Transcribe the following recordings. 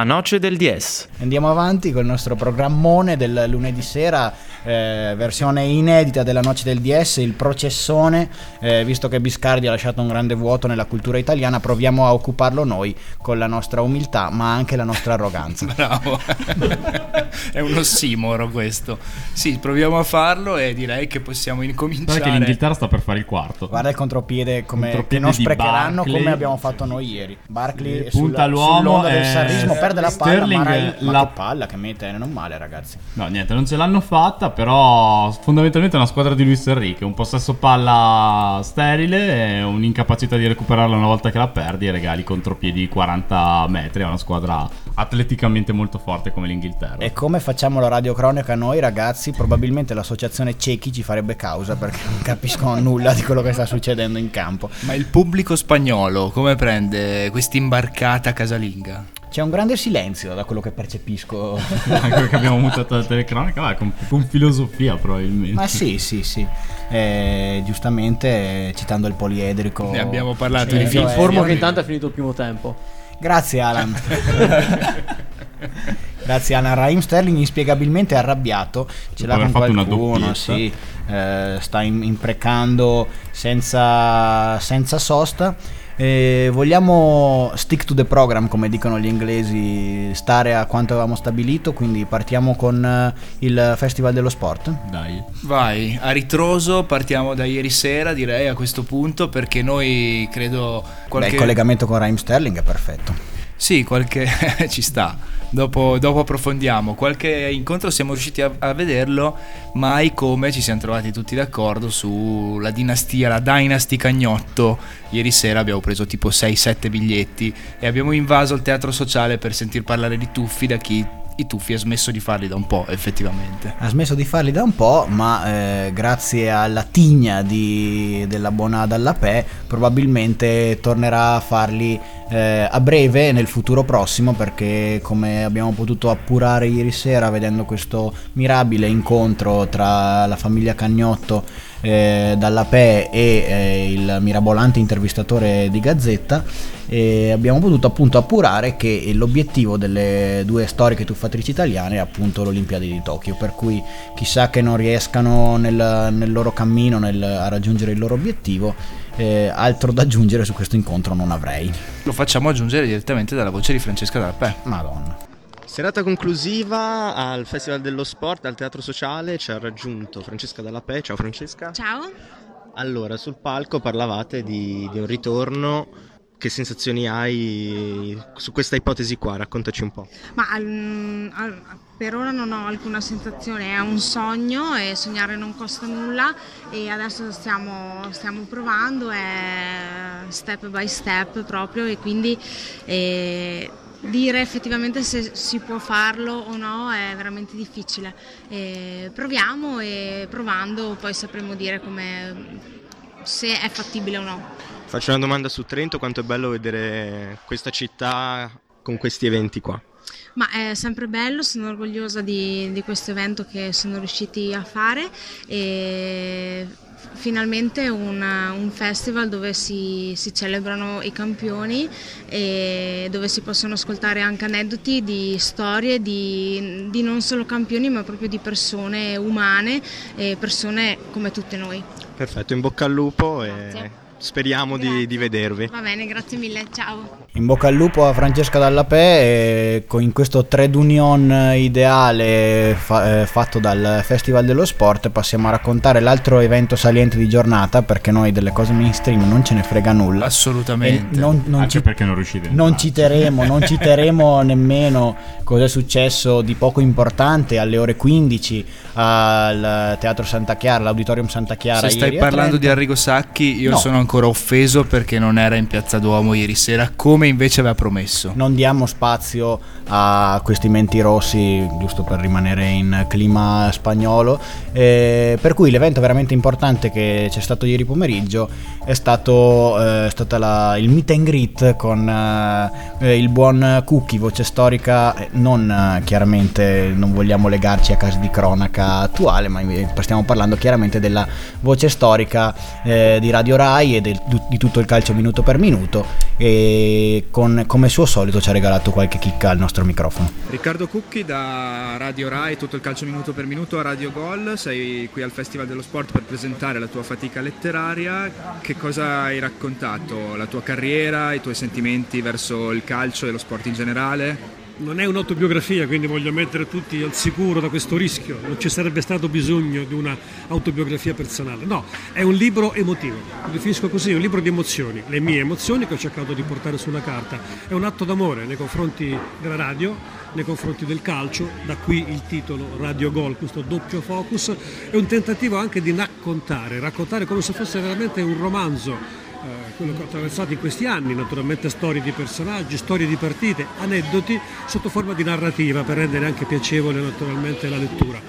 La Noce del DS. Andiamo avanti con il nostro programmone del lunedì sera, eh, versione inedita della Noce del DS, il processone, eh, visto che Biscardi ha lasciato un grande vuoto nella cultura italiana, proviamo a occuparlo noi con la nostra umiltà, ma anche la nostra arroganza. Bravo, è un ossimoro questo. Sì, proviamo a farlo e direi che possiamo incominciare. Guarda che l'Inghilterra sta per fare il quarto. Guarda il contropiede come Contropiede che non sprecheranno Barkley. come abbiamo fatto noi ieri. Barkley Punta sulla- l'uomo, del eh, sarrismo perde la palla, Sterling, ma, Rai- ma la- che palla che mette, non male ragazzi. No, niente, non ce l'hanno fatta, però fondamentalmente è una squadra di Luis Enrique, un possesso palla sterile, un'incapacità di recuperarla una volta che la perdi e regali contropiedi 40 metri, è una squadra atleticamente molto forte come l'Inghilterra. E come facciamo la radiocronaca noi ragazzi, probabilmente l'associazione ciechi ci farebbe causa perché non capiscono nulla di quello che sta succedendo in campo. Ma il pubblico spagnolo come prende questa imbarcata casalinga? C'è un grande silenzio da quello che percepisco. Anche perché abbiamo mutato la telecronaca, vai, con, con filosofia probabilmente. Ma sì, sì, sì. Eh, giustamente citando il poliedrico. Ne abbiamo parlato Sì, di film. Informo che intanto è finito il primo tempo. Grazie Alan. Grazie Alan. Raheem Sterling inspiegabilmente arrabbiato. Ce l'ha con aver fatto una qualcuno, sì. Eh, sta im- imprecando senza, senza sosta. Eh, vogliamo stick to the program, come dicono gli inglesi, stare a quanto avevamo stabilito. Quindi partiamo con eh, il Festival dello Sport. Dai. Vai, a ritroso partiamo da ieri sera direi a questo punto perché noi credo Beh, qualche... il collegamento con Raheem Sterling è perfetto. Sì, qualche ci sta. Dopo, dopo approfondiamo. Qualche incontro siamo riusciti a, a vederlo, mai come ci siamo trovati tutti d'accordo sulla dinastia, la Dynasty Cagnotto. Ieri sera abbiamo preso tipo 6-7 biglietti e abbiamo invaso il teatro sociale per sentir parlare di tuffi da chi i tuffi ha smesso di farli da un po', effettivamente. Ha smesso di farli da un po', ma eh, grazie alla tigna di- della buona Dallapè probabilmente tornerà a farli eh, a breve nel futuro prossimo perché come abbiamo potuto appurare ieri sera vedendo questo mirabile incontro tra la famiglia Cagnotto eh, Dallapè e eh, il mirabolante intervistatore di Gazzetta e abbiamo potuto appunto appurare che l'obiettivo delle due storiche tuffatrici italiane è appunto l'Olimpiade di Tokyo, per cui chissà che non riescano nel, nel loro cammino nel- a raggiungere il loro obiettivo, eh, altro da aggiungere su questo incontro non avrei. Lo facciamo aggiungere direttamente dalla voce di Francesca Dallapè. Madonna. Serata conclusiva al Festival dello Sport, al Teatro Sociale, ci ha raggiunto Francesca Dallapè. Ciao Francesca. Ciao. Allora, sul palco parlavate di, di un ritorno. Che sensazioni hai su questa ipotesi qua? Raccontaci un po'. Ma al- al- per ora non ho alcuna sensazione, è un sogno e sognare non costa nulla e adesso stiamo, stiamo provando, è step by step proprio e quindi eh, dire effettivamente se si può farlo o no è veramente difficile. Eh, proviamo e provando poi sapremo dire se è fattibile o no. Faccio una domanda su Trento: quanto è bello vedere questa città con questi eventi qua? Ma è sempre bello, sono orgogliosa di, di questo evento che sono riusciti a fare e finalmente un, un festival dove si, si celebrano i campioni e dove si possono ascoltare anche aneddoti di storie di, di non solo campioni ma proprio di persone umane e persone come tutte noi. Perfetto, in bocca al lupo Grazie. e speriamo di, di vedervi. Va bene, grazie mille, ciao. In bocca al lupo a Francesca Dallapè e co- in questo trade union ideale fa- eh, fatto dal Festival dello Sport passiamo a raccontare l'altro evento saliente di giornata perché noi delle cose mainstream non ce ne frega nulla. Assolutamente. non, non Anche ci- perché non riuscite non citeremo, non citeremo nemmeno cosa è successo di poco importante alle ore 15 al Teatro Santa Chiara, l'Auditorium Santa Chiara. Se stai parlando di. Arrigo Sacchi, io No. sono ancora offeso perché non era in Piazza Duomo ieri sera, come invece aveva promesso. Non diamo spazio a questi menti rossi, giusto per rimanere in clima spagnolo. Eh, per cui l'evento veramente importante che c'è stato ieri pomeriggio è stato eh, è stata la- il meet and greet con eh, il buon Cookie, voce storica. eh, Non eh, chiaramente non vogliamo legarci a casi di cronaca attuale, ma stiamo parlando chiaramente della voce storica eh, di Radio Rai del- di tutto il calcio minuto per minuto e con, come suo solito ci ha regalato qualche chicca al nostro microfono. Riccardo Cucchi da Radio Rai, tutto il calcio minuto per minuto a Radio Gol, sei qui al Festival dello Sport per presentare la tua fatica letteraria, che cosa hai raccontato? La tua carriera, i tuoi sentimenti verso il calcio e lo sport in generale? Non è un'autobiografia, quindi voglio mettere tutti al sicuro da questo rischio. Non ci sarebbe stato bisogno di una autobiografia personale. No, è un libro emotivo. Lo definisco così, un libro di emozioni. Le mie emozioni che ho cercato di portare sulla carta. È un atto d'amore nei confronti della radio, nei confronti del calcio, da qui il titolo Radio Gol, questo doppio focus. È un tentativo anche di raccontare, raccontare come se fosse veramente un romanzo quello che ho attraversato in questi anni, naturalmente storie di personaggi, storie di partite, aneddoti sotto forma di narrativa per rendere anche piacevole naturalmente la lettura.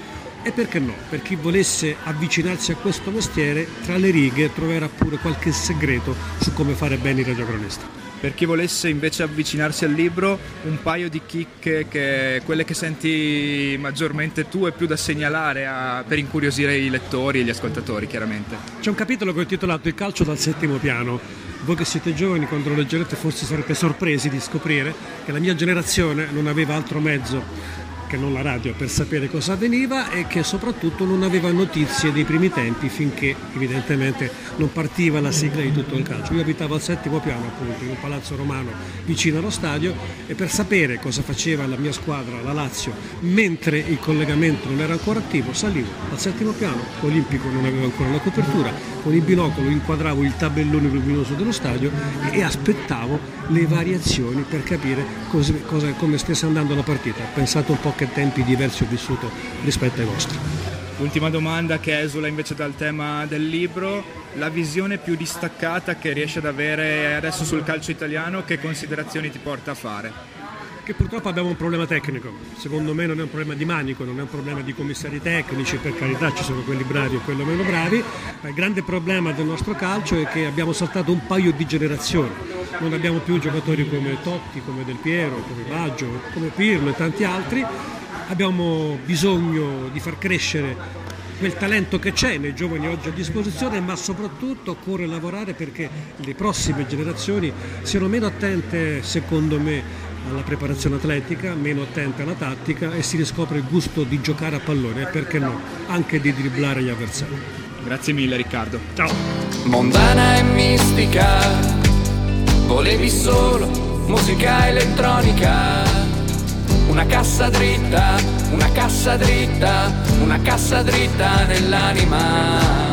E perché no? Per chi volesse avvicinarsi a questo mestiere, tra le righe troverà pure qualche segreto su come fare bene il radiocronista. Per chi volesse invece avvicinarsi al libro, un paio di chicche, che, quelle che senti maggiormente tu e più da segnalare a- per incuriosire i lettori e gli ascoltatori chiaramente. C'è un capitolo che ho intitolato Il calcio dal settimo piano. Voi che siete giovani, quando lo leggerete, forse sarete sorpresi di scoprire che la mia generazione non aveva altro mezzo che non la radio per sapere cosa avveniva e che soprattutto non aveva notizie dei primi tempi finché evidentemente non partiva la sigla di tutto il calcio. Io abitavo al settimo piano appunto in un palazzo romano vicino allo stadio e per sapere cosa faceva la mia squadra, la Lazio, mentre il collegamento non era ancora attivo, salivo al settimo piano, l'Olimpico non aveva ancora la copertura, con il binocolo inquadravo il tabellone luminoso dello stadio e aspettavo le variazioni per capire cosa- cosa- come stesse andando la partita. Pensate un po' che tempi diversi ho vissuto rispetto ai vostri. Ultima domanda che esula invece dal tema del libro, la visione più distaccata che riesci ad avere adesso sul calcio italiano, che considerazioni ti porta a fare? Che purtroppo abbiamo un problema tecnico, secondo me non è un problema di manico, non è un problema di commissari tecnici, per carità ci sono quelli bravi e quelli meno bravi, ma il grande problema del nostro calcio è che abbiamo saltato un paio di generazioni, non abbiamo più giocatori come Totti, come Del Piero, come Baggio, come Pirlo e tanti altri, abbiamo bisogno di far crescere quel talento che c'è nei giovani oggi a disposizione, ma soprattutto occorre lavorare perché le prossime generazioni siano meno attente, secondo me, alla preparazione atletica, meno attente alla tattica e si riscopre il gusto di giocare a pallone e perché no, anche di dribblare gli avversari. Grazie mille Riccardo. Ciao! mondana e mistica. Volevi solo musica elettronica. Una cassa dritta, una cassa dritta, una cassa dritta nell'anima.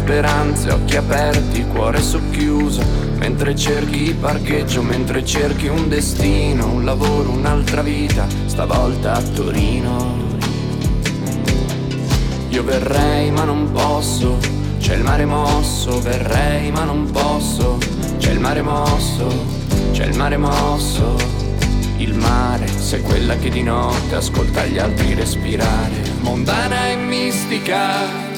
Speranze, occhi aperti, cuore socchiuso. Mentre cerchi parcheggio, mentre cerchi un destino, un lavoro, un'altra vita, stavolta a Torino. Io verrei ma non posso, c'è il mare mosso, verrei ma non posso, c'è il mare mosso, c'è il mare mosso. Il mare, sei quella che di notte ascolta gli altri respirare. Mondana e mistica,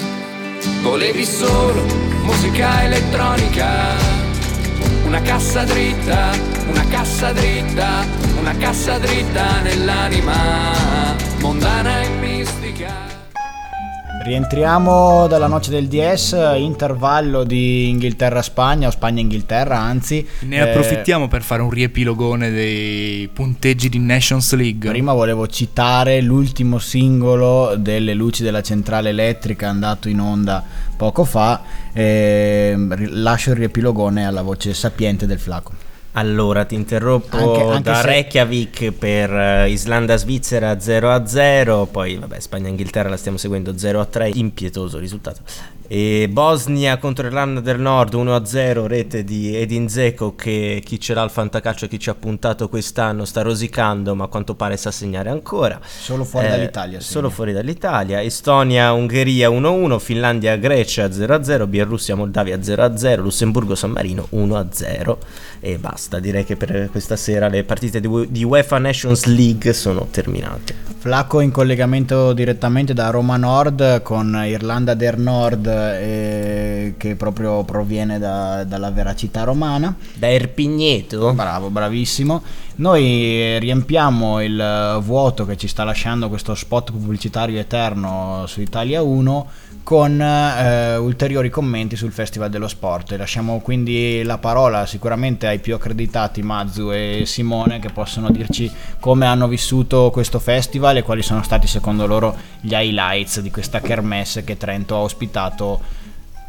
volevi solo musica elettronica. Una cassa dritta, una cassa dritta, una cassa dritta nell'anima. Mondana e. Rientriamo dalla noce del DS, intervallo di Inghilterra-Spagna o Spagna-Inghilterra, anzi. Ne Eh, approfittiamo per fare un riepilogone dei punteggi di Nations League. Prima volevo citare l'ultimo singolo delle luci della centrale elettrica andato in onda poco fa. ri- lascio il riepilogone alla voce sapiente del Flaco. Allora, ti interrompo Anche- anche da se- Reykjavik per eh, Islanda-Svizzera 0-0, poi vabbè, Spagna-Inghilterra la stiamo seguendo 0-3, impietoso risultato. E Bosnia contro Irlanda del Nord 1-0, rete di Edin Zeko che chi ce l'ha al fantacalcio, chi ci ha puntato quest'anno sta rosicando, ma a quanto pare sa segnare ancora. Solo fuori Eh, dall'Italia. Solo segna. fuori dall'Italia. Estonia-Ungheria 1-1, Finlandia-Grecia 0-0, Bielorussia-Moldavia 0-0, Lussemburgo-San Marino 1-0 e basta. Direi che per questa sera le partite di UEFA Nations League sono terminate. Flaco in collegamento direttamente da Roma Nord con Irlanda del Nord eh, che proprio proviene da- dalla veracità romana. Da Erpigneto? Bravo, bravissimo. Noi eh, riempiamo il eh, vuoto che ci sta lasciando questo spot pubblicitario eterno su Italia 1 con eh, ulteriori commenti sul Festival dello Sport. Lasciamo quindi la parola sicuramente ai più accreditati Mazzu e Simone che possono dirci come hanno vissuto questo festival e quali sono stati secondo loro gli highlights di questa kermesse che Trento ha ospitato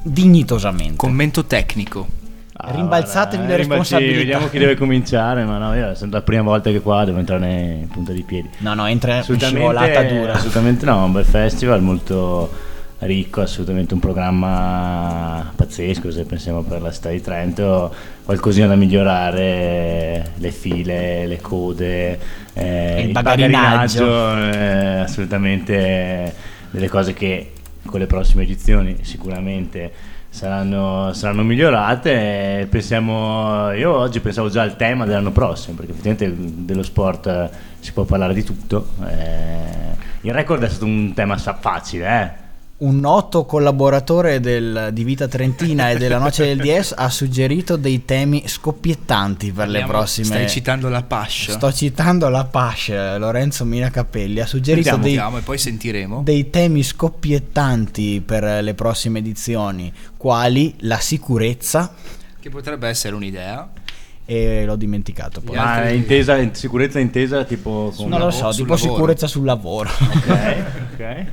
dignitosamente. Commento tecnico. Ah, Rimbalzatevi le eh, responsabilità. Vediamo chi deve cominciare, ma no, io è la prima volta che qua devo entrare in punta di piedi. No, no, entra in Assolutamente, scivolata dura. assolutamente no, un bel festival molto ricco, assolutamente un programma pazzesco se pensiamo per la città di Trento, qualcosina da migliorare, le file, le code, eh, Il il bagarinaggio. bagarinaggio, eh, assolutamente delle cose che con le prossime edizioni sicuramente saranno, saranno migliorate. Pensiamo, io oggi pensavo già al tema dell'anno prossimo, perché effettivamente dello sport eh, si può parlare di tutto. eh, il record è stato un tema facile, eh. Un noto collaboratore del- di Vita Trentina e della Noce del DS ha suggerito dei temi scoppiettanti per le Andiamo- prossime. Stai citando la Pascia. Sto citando la Pasce, Lorenzo Mina Capelli ha suggerito Sentiamo, dei, vediamo e poi sentiremo. dei temi scoppiettanti per le prossime edizioni, quali la sicurezza Che potrebbe essere un'idea. e l'ho dimenticato poi. Ma intesa, in sicurezza intesa tipo non lo so, tipo lavoro. sicurezza sul lavoro. Ok, ok.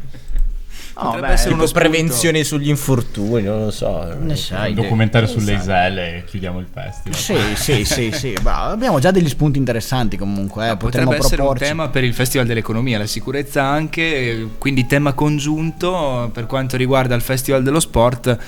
Potrebbe beh, essere uno Tipo prevenzione sugli infortuni, non lo so. Ne sai, Un documentario sulle iselle e chiudiamo il festival. Sì, sì, sì, sì. Bravo, abbiamo già degli spunti interessanti comunque, eh, Potrebbe essere un proporci. tema per il Festival dell'Economia, la sicurezza anche, eh, quindi tema congiunto per quanto riguarda il Festival dello Sport.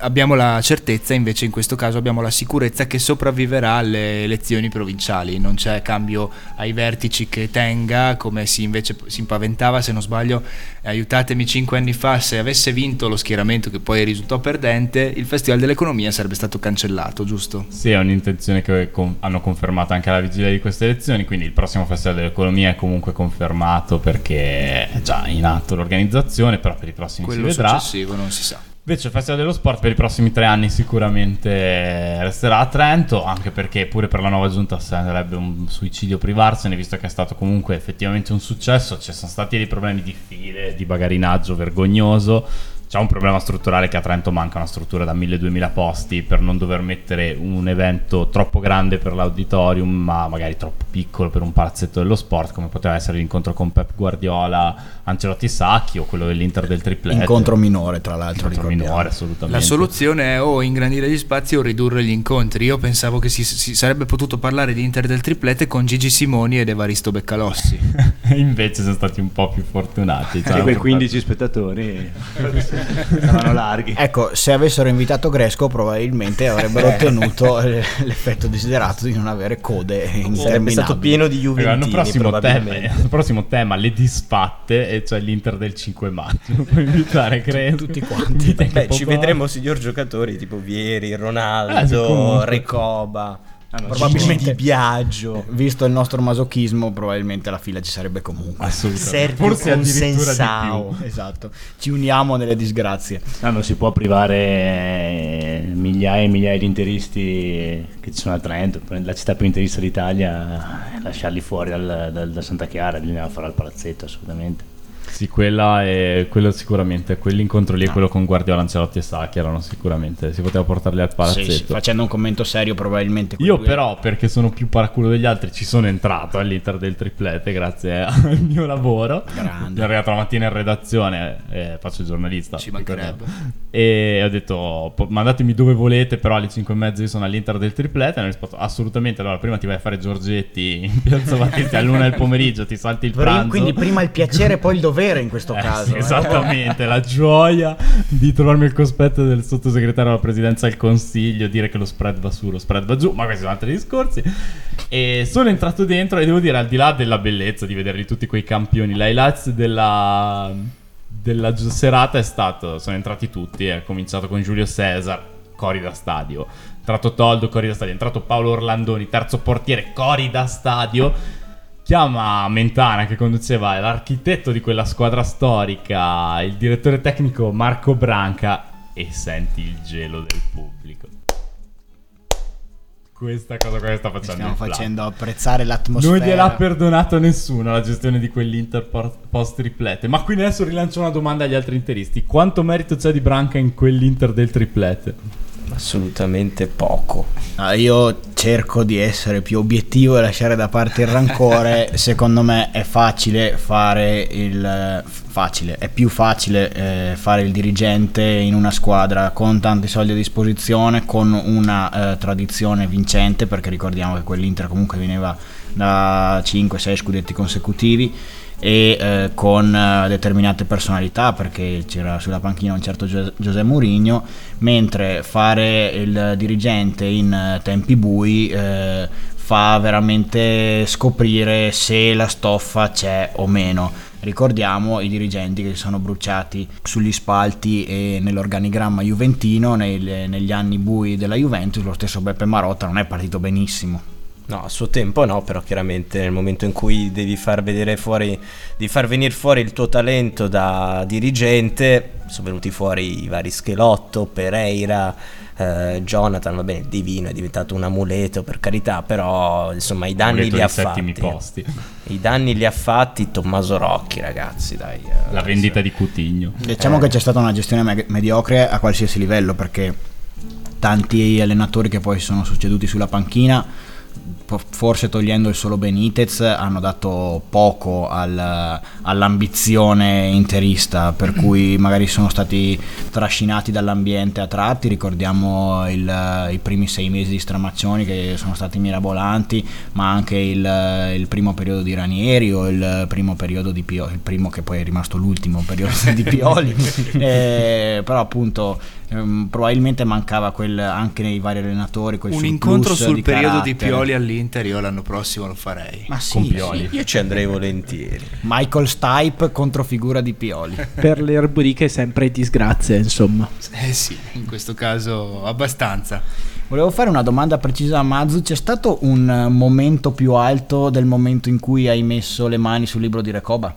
Abbiamo la certezza, invece in questo caso abbiamo la sicurezza che sopravviverà alle elezioni provinciali, non c'è cambio ai vertici che tenga come si invece si impaventava, se non sbaglio, eh, aiutatemi cinque anni fa, se avesse vinto lo schieramento che poi risultò perdente, il Festival dell'Economia sarebbe stato cancellato, giusto? Sì, è un'intenzione che hanno confermato anche alla vigilia di queste elezioni, quindi il prossimo Festival dell'Economia è comunque confermato perché è già in atto l'organizzazione, però per i prossimi Quello si vedrà. successivo non si sa. Invece il Festival dello Sport per i prossimi tre anni sicuramente resterà a Trento, anche perché pure per la nuova giunta sarebbe un suicidio privarsene, visto che è stato comunque effettivamente un successo, ci sono stati dei problemi di file, di bagarinaggio vergognoso, c'è un problema strutturale che a Trento manca una struttura da 1000-2000 posti per non dover mettere un evento troppo grande per l'auditorium, ma magari troppo piccolo per un palazzetto dello sport, come poteva essere l'incontro con Pep Guardiola, Ancelotti Sacchi o quello dell'Inter del triplete. Incontro minore, tra l'altro, Incontro minore, assolutamente. La soluzione è o ingrandire gli spazi o ridurre gli incontri. Io pensavo che si, si sarebbe potuto parlare di Inter del triplete con Gigi Simoni ed Evaristo Beccalossi. Invece sono stati un po' più fortunati. Sì, quei 15 spettatori stavano larghi. Ecco, se avessero invitato Gresco probabilmente avrebbero ottenuto eh, l'effetto desiderato di non avere code Sarebbe interminabili. stato pieno di L'anno Juventini prossimo, tema, l'anno prossimo tema le disfatte e cioè l'Inter del 5 maggio. Puoi invitare credo Tutti quanti. Beh, ci vedremo signor giocatori tipo Vieri, Eh, Ronaldo, comunque. Recoba. Probabilmente di Biagio. Visto il nostro masochismo, probabilmente la fila ci sarebbe comunque. assolutamente. Forse addirittura di. Esatto, ci uniamo nelle disgrazie. No, non si può privare eh, migliaia e migliaia di interisti che ci sono a Trento, la città più interista d'Italia, eh, lasciarli fuori dal, dal- da Santa Chiara, bisognava fare al palazzetto assolutamente. Sì, quella è quello sicuramente. Quell'incontro lì e quello con Guardiola, Ancelotti e Sacchi erano sicuramente. Si poteva portarli al Sì, palazzetto. sì, facendo un commento serio, probabilmente. Io due- però, perché sono più paraculo degli altri, ci sono entrato all'Inter del triplete grazie al mio lavoro. Grande. Sono arrivato la mattina in redazione, eh, faccio il giornalista. Ci mancherebbe. E ho detto, "Po- mandatemi dove volete, però alle 5 e mezza io sono all'Inter del triplete. E hanno risposto, assolutamente. Allora, prima ti vai a fare Giorgetti in Piazza Battisti all'una del pomeriggio, ti salti il pranzo. quindi prima il piacere poi il dovere in questo Eh, caso. sì, eh. esattamente, la gioia di trovarmi il cospetto del sottosegretario alla presidenza del consiglio, dire che lo spread va su, lo spread va giù, ma questi sono altri discorsi. E sono entrato dentro e devo dire, al di là della bellezza di vederli tutti quei campioni, l'highlights della, della serata è stato, sono entrati tutti, è cominciato con Giulio Cesar, Cori da stadio, entrato Toldo, Cori da stadio, è entrato Paolo Orlandoni, terzo portiere, Cori da stadio chiama Mentana che conduceva l'architetto di quella squadra storica, il direttore tecnico Marco Branca e senti il gelo del pubblico. questa cosa qua che sta facendo Stiamo facendo apprezzare l'atmosfera. Non gliel'ha perdonato nessuno la gestione di quell'Inter post triplete. Ma quindi adesso rilancio una domanda agli altri interisti. Quanto merito c'è di Branca in quell'Inter del triplete? Assolutamente poco. Ah, io cerco di essere più obiettivo e lasciare da parte il rancore. Secondo me è facile fare il. Facile, è più facile eh, fare il dirigente in una squadra con tanti soldi a disposizione, con una eh, tradizione vincente, perché ricordiamo che quell'Inter comunque veniva da 5-6 scudetti consecutivi e eh, con eh, determinate personalità perché c'era sulla panchina un certo Gio- Giuseppe Mourinho mentre fare il dirigente in eh, tempi bui eh, fa veramente scoprire se la stoffa c'è o meno. Ricordiamo i dirigenti che si sono bruciati sugli spalti e nell'organigramma juventino nel- negli anni bui della Juventus lo stesso Beppe Marotta non è partito benissimo No, a suo tempo no, però chiaramente nel momento in cui devi far vedere fuori, di far venire fuori il tuo talento da dirigente, sono venuti fuori i vari Schelotto, Pereira, eh, Jonathan, va bene, Divino è diventato un amuleto per carità, però insomma i danni li ha fatti. posti. I danni li ha fatti Tommaso Rocchi, ragazzi, dai. eh, La vendita di Cutigno. Diciamo Eh. che c'è stata una gestione me- mediocre a qualsiasi livello perché tanti allenatori che poi sono succeduti sulla panchina, forse togliendo il solo Benitez, hanno dato poco al- all'ambizione interista, per cui magari sono stati trascinati dall'ambiente a tratti. Ricordiamo il- i primi sei mesi di Stramaccioni che sono stati mirabolanti, ma anche il, il primo periodo di Ranieri o il primo periodo di Pioli, il primo che poi è rimasto l'ultimo periodo di Pioli. Eh, però appunto ehm, probabilmente mancava quel, anche nei vari allenatori quel Un incontro sul di periodo di carattere. Pioli all'Inter, io l'anno prossimo lo farei. Ma sì, con Pioli. sì. Io ci andrei volentieri. Michael Stipe contro figura di Pioli. Per le rubriche sempre disgrazia, insomma. Eh sì, in questo caso abbastanza. Volevo fare una domanda precisa a Mazzu. C'è stato un momento più alto del momento in cui hai messo le mani sul libro di Recoba?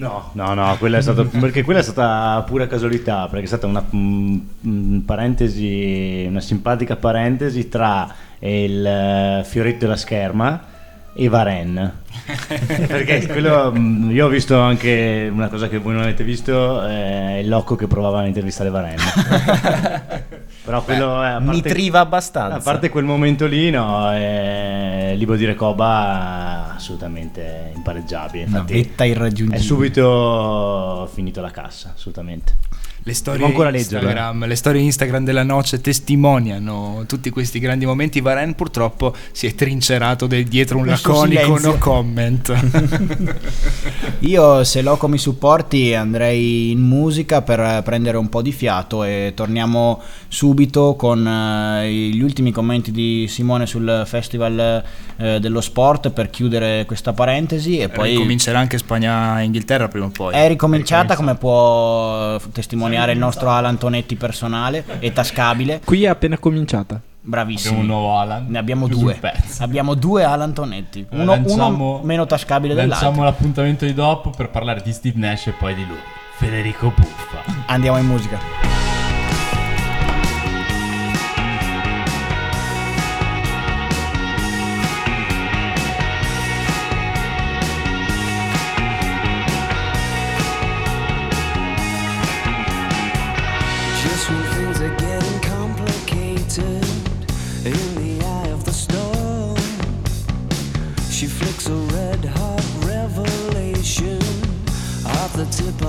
No, no, no, quella è stata, perché quella è stata pura casualità, perché è stata una mm, mm, parentesi, una simpatica parentesi tra il eh, fioretto della scherma e Varen. perché quello, mm, io ho visto anche una cosa che voi non avete visto, eh, il loco che provava a intervistare Varen. Però quello è a parte- Nitriva abbastanza. a parte quel momento lì, no, eh, il libro di Recoba assolutamente impareggiabile. Una Infatti, vetta irraggiungibile. è subito finito la cassa, assolutamente. Le storie, Instagram, le storie Instagram della noce testimoniano tutti questi grandi momenti. Varen purtroppo si è trincerato dietro un laconico no comment. Io se Loco mi supporti andrei in musica per prendere un po' di fiato e torniamo subito con eh, gli ultimi commenti di Simone sul Festival eh, dello Sport per chiudere questa parentesi e poi Comincerà anche Spagna-Inghilterra prima o poi. è ricominciata come può testimoniare il nostro Alan Tonetti personale e tascabile. Qui è appena cominciata. Bravissimo. Abbiamo un nuovo Alan. Ne abbiamo due. Abbiamo due Alan Tonetti. Eh, Uno, lanciamo- uno meno tascabile Lanciamo dell'altro. l'appuntamento di dopo per parlare di Steve Nash e poi di lui. Federico Buffa. Andiamo in musica.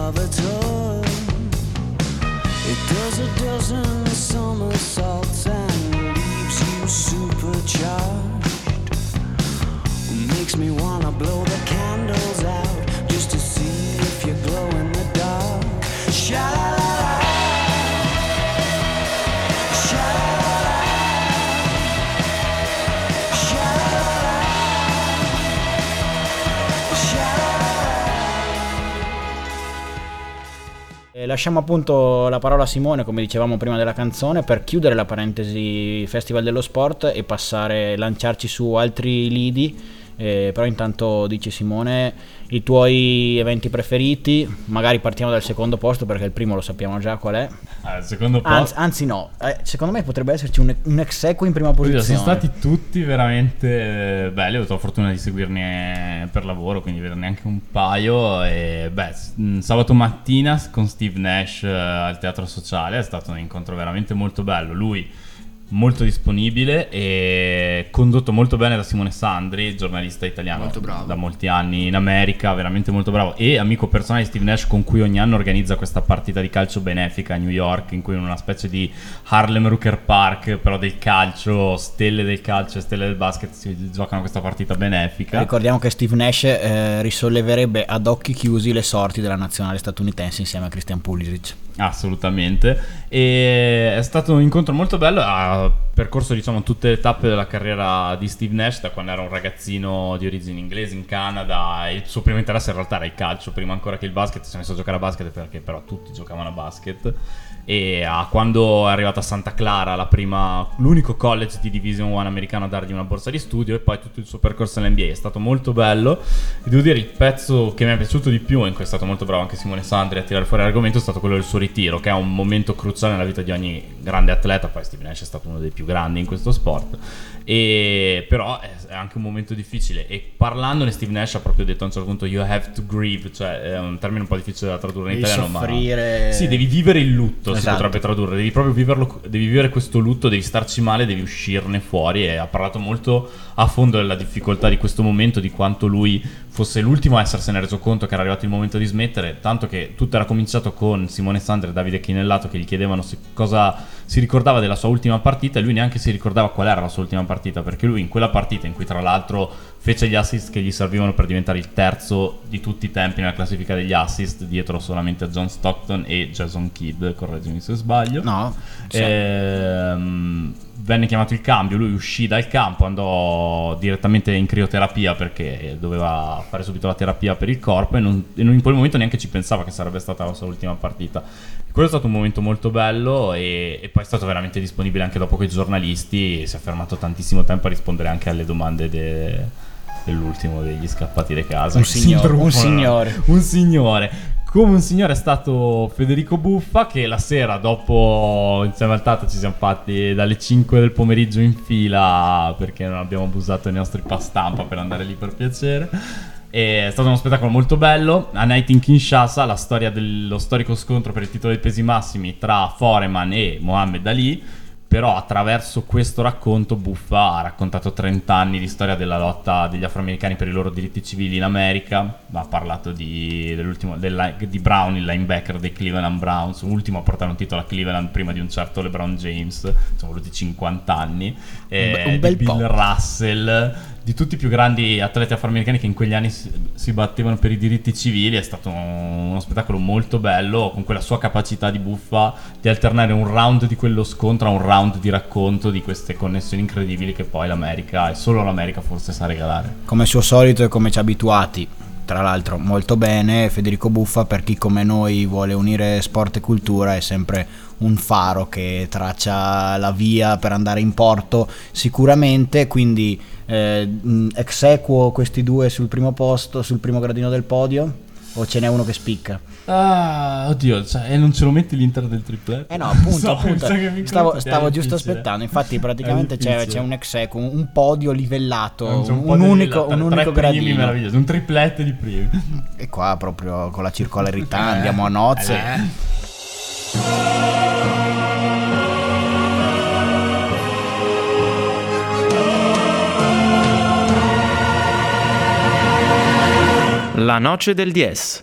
of a time. Lasciamo appunto la parola a Simone, come dicevamo prima della canzone, per chiudere la parentesi Festival dello Sport e passare, lanciarci su altri lidi Eh, però intanto dice Simone i tuoi eventi preferiti, magari partiamo dal secondo posto perché il primo lo sappiamo già qual è. Ah, il secondo posto. Anzi, anzi no, eh, secondo me potrebbe esserci un, un ex equo in prima posizione. sono stati tutti veramente eh, belli, ho avuto la fortuna di seguirne per lavoro, quindi vederne anche un paio. E beh, sabato mattina con Steve Nash eh, al Teatro Sociale è stato un incontro veramente molto bello. Lui molto disponibile e condotto molto bene da Simone Sandri, giornalista italiano Molto bravo. da molti anni in America, veramente molto bravo e amico personale di Steve Nash con cui ogni anno organizza questa partita di calcio benefica a New York in cui in una specie di Harlem Rooker Park però del calcio, stelle del calcio e stelle del basket si giocano questa partita benefica. Ricordiamo che Steve Nash eh, risolleverebbe ad occhi chiusi le sorti della nazionale statunitense insieme a Christian Pulisic. Assolutamente. E è stato un incontro molto bello. Ha percorso, diciamo, tutte le tappe della carriera di Steve Nash da quando era un ragazzino di origini inglesi in Canada. Il suo primo interesse in realtà era il calcio, prima ancora che il basket. Si è messo a giocare a basket perché però tutti giocavano a basket. E a quando è arrivato a Santa Clara, la prima, l'unico college di Division 1 americano a dargli una borsa di studio, e poi tutto il suo percorso nell'NBA è stato molto bello. E devo dire, il pezzo che mi è piaciuto di più, in cui è stato molto bravo anche Simone Sandri a tirare fuori l'argomento, è stato quello del suo ritiro, che è un momento cruciale nella vita di ogni grande atleta. Poi Steve Nash è stato uno dei più grandi in questo sport. E però è anche un momento difficile. E parlandone, Steve Nash ha proprio detto a un certo punto: You have to grieve, cioè è un termine un po' difficile da tradurre in Devi italiano. soffrire. Ma... Sì, devi vivere il lutto, si Esatto. potrebbe tradurre. Devi proprio viverlo, devi vivere questo lutto, devi starci male, devi uscirne fuori. E ha parlato molto a fondo della difficoltà di questo momento, di quanto lui fosse l'ultimo a essersene reso conto che era arrivato il momento di smettere. Tanto che tutto era cominciato con Simone Sandri e Davide Chinellato che gli chiedevano se- cosa si ricordava della sua ultima partita e lui neanche si ricordava qual era la sua ultima partita perché lui in quella partita in cui tra l'altro fece gli assist che gli servivano per diventare il terzo di tutti i tempi nella classifica degli assist dietro solamente a John Stockton e Jason Kidd correggimi se sbaglio No, sì. Ehm, venne chiamato il cambio, lui uscì dal campo, andò direttamente in crioterapia perché doveva fare subito la terapia per il corpo e, non, e in quel momento neanche ci pensava che sarebbe stata la sua ultima partita. Quello è stato un momento molto bello e, e poi è stato veramente disponibile anche dopo con i giornalisti, si è fermato tantissimo tempo a rispondere anche alle domande de- dell'ultimo degli scappati di casa. Un signore, un signore. Un signore. Come un signore è stato Federico Buffa che la sera dopo insieme al Tata ci siamo fatti dalle 5 del pomeriggio in fila perché non abbiamo abusato dei nostri pass stampa per andare lì per piacere. È stato uno spettacolo molto bello. A Night in Kinshasa, la storia dello storico scontro per il titolo dei pesi massimi tra Foreman e Mohammed Ali. Però attraverso questo racconto Buffa ha raccontato 30 anni di storia della lotta degli afroamericani per i loro diritti civili in America. Ha parlato di, dell'ultimo, del- di Brown, il linebacker dei Cleveland Browns, l'ultimo a portare un titolo a Cleveland prima di un certo LeBron James. Sono voluti 50 anni. Eh, be- un bel di Bill po'. Russell, di tutti i più grandi atleti afroamericani che in quegli anni si, si battevano per i diritti civili. È stato uno spettacolo molto bello con quella sua capacità di buffa di alternare un round di quello scontro a un round di racconto di queste connessioni incredibili che poi l'America e solo l'America forse sa regalare. Come suo solito e come ci ha abituati, tra l'altro molto bene, Federico Buffa per chi come noi vuole unire sport e cultura è sempre un faro che traccia la via per andare in porto sicuramente, quindi eh, ex equo questi due sul primo posto, sul primo gradino del podio o ce n'è uno che spicca? Ah, oddio, cioè, e non ce lo metti l'Inter del tripletto? Eh no, appunto, So, appunto. Stavo, stavo giusto aspettando. Infatti, praticamente c'è, c'è un ex equo, un, un podio livellato, un, po' di unico, un unico gradino. un triplette di primi. E qua proprio con la circolarità andiamo a nozze. Eh. La noce del DS.